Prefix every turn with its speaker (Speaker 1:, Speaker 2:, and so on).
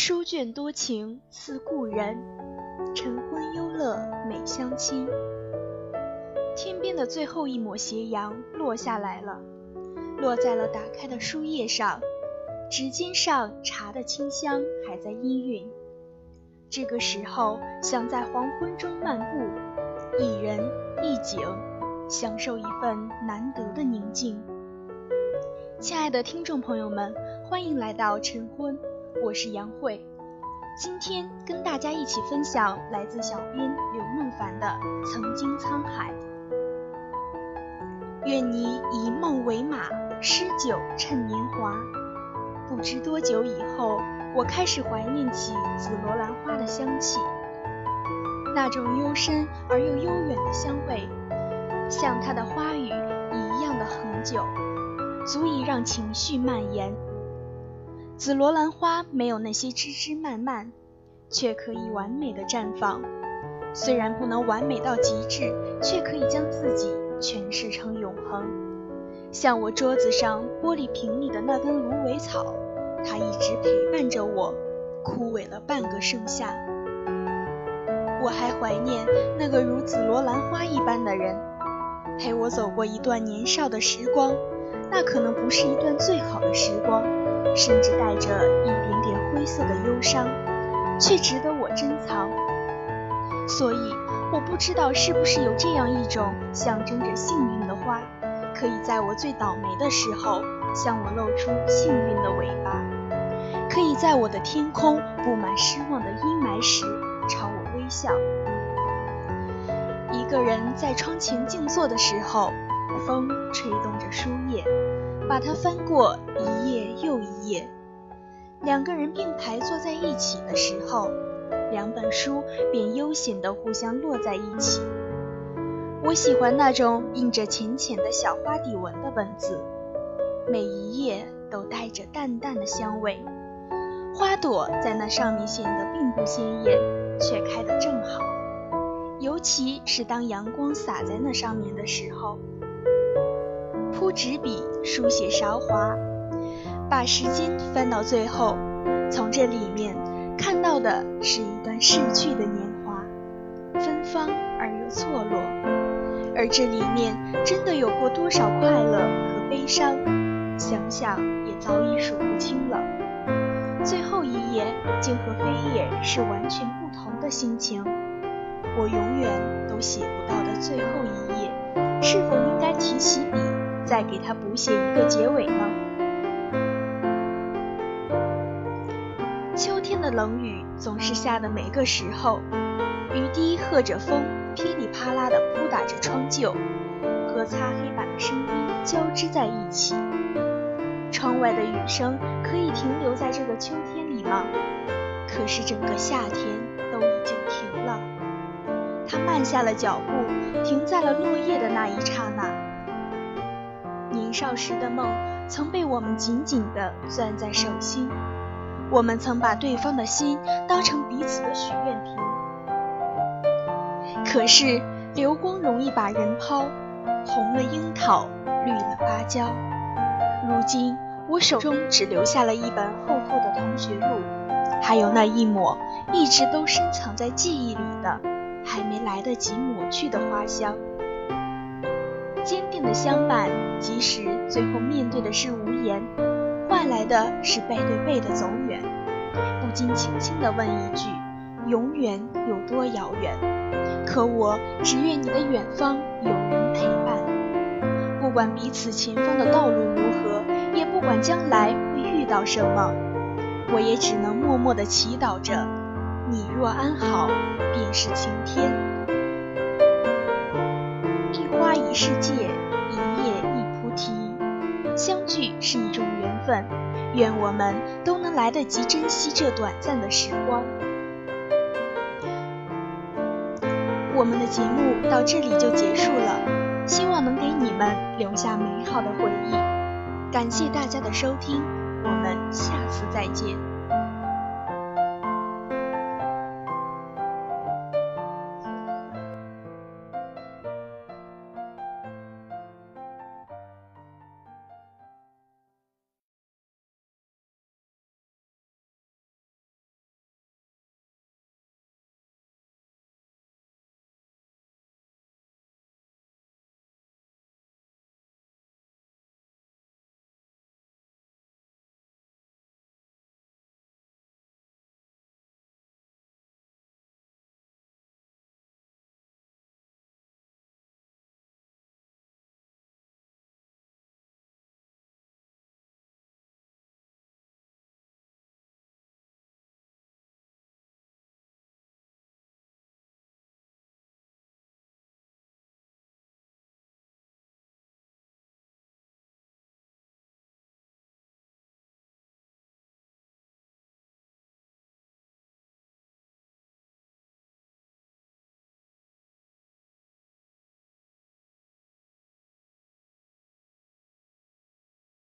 Speaker 1: 书卷多情似故人，晨昏忧乐美相亲。天边的最后一抹斜阳落下来了，落在了打开的书页上，指尖上茶的清香还在氤氲。这个时候，想在黄昏中漫步，一人一景，享受一份难得的宁静。亲爱的听众朋友们，欢迎来到晨昏，我是杨慧。今天跟大家一起分享来自小编刘梦凡的《曾经沧海》。愿你以梦为马，诗酒趁年华。不知多久以后，我开始怀念起紫罗兰花的香气，那种幽深而又悠远的香味，像它的花语一样的恒久。足以让情绪蔓延。紫罗兰花没有那些枝枝蔓蔓，却可以完美的绽放。虽然不能完美到极致，却可以将自己诠释成永恒。像我桌子上玻璃瓶里的那根芦苇草，它一直陪伴着我，枯萎了半个盛夏。我还怀念那个如紫罗兰花一般的人，陪我走过一段年少的时光。那可能不是一段最好的时光，甚至带着一点点灰色的忧伤，却值得我珍藏。所以，我不知道是不是有这样一种象征着幸运的花，可以在我最倒霉的时候向我露出幸运的尾巴，可以在我的天空布满失望的阴霾时朝我微笑。一个人在窗前静坐的时候。风吹动着书页，把它翻过一页又一页。两个人并排坐在一起的时候，两本书便悠闲地互相落在一起。我喜欢那种印着浅浅的小花底纹的本子，每一页都带着淡淡的香味。花朵在那上面显得并不鲜艳，却开得正好，尤其是当阳光洒在那上面的时候。纸笔，书写韶华，把时间翻到最后，从这里面看到的是一段逝去的年华，芬芳而又错落。而这里面真的有过多少快乐和悲伤，想想也早已数不清了。最后一页竟和扉页是完全不同的心情，我永远都写不到的最后一页，是否应该提起笔？再给他补写一个结尾呢。秋天的冷雨总是下的每个时候，雨滴和着风，噼里啪啦地扑打着窗旧，和擦黑板的声音交织在一起。窗外的雨声可以停留在这个秋天里吗？可是整个夏天都已经停了。他慢下了脚步，停在了落叶的那一刹那。年少时的梦曾被我们紧紧地攥在手心，我们曾把对方的心当成彼此的许愿瓶。可是流光容易把人抛，红了樱桃，绿了芭蕉。如今我手中只留下了一本厚厚的同学录，还有那一抹一直都深藏在记忆里的，还没来得及抹去的花香。坚定的相伴，即使最后面对的是无言，换来的是背对背的走远，不禁轻轻地问一句：永远有多遥远？可我只愿你的远方有人陪伴，不管彼此前方的道路如何，也不管将来会遇到什么，我也只能默默地祈祷着：你若安好，便是晴天。一世界，一叶一菩提，相聚是一种缘分。愿我们都能来得及珍惜这短暂的时光。我们的节目到这里就结束了，希望能给你们留下美好的回忆。感谢大家的收听，我们下次再见。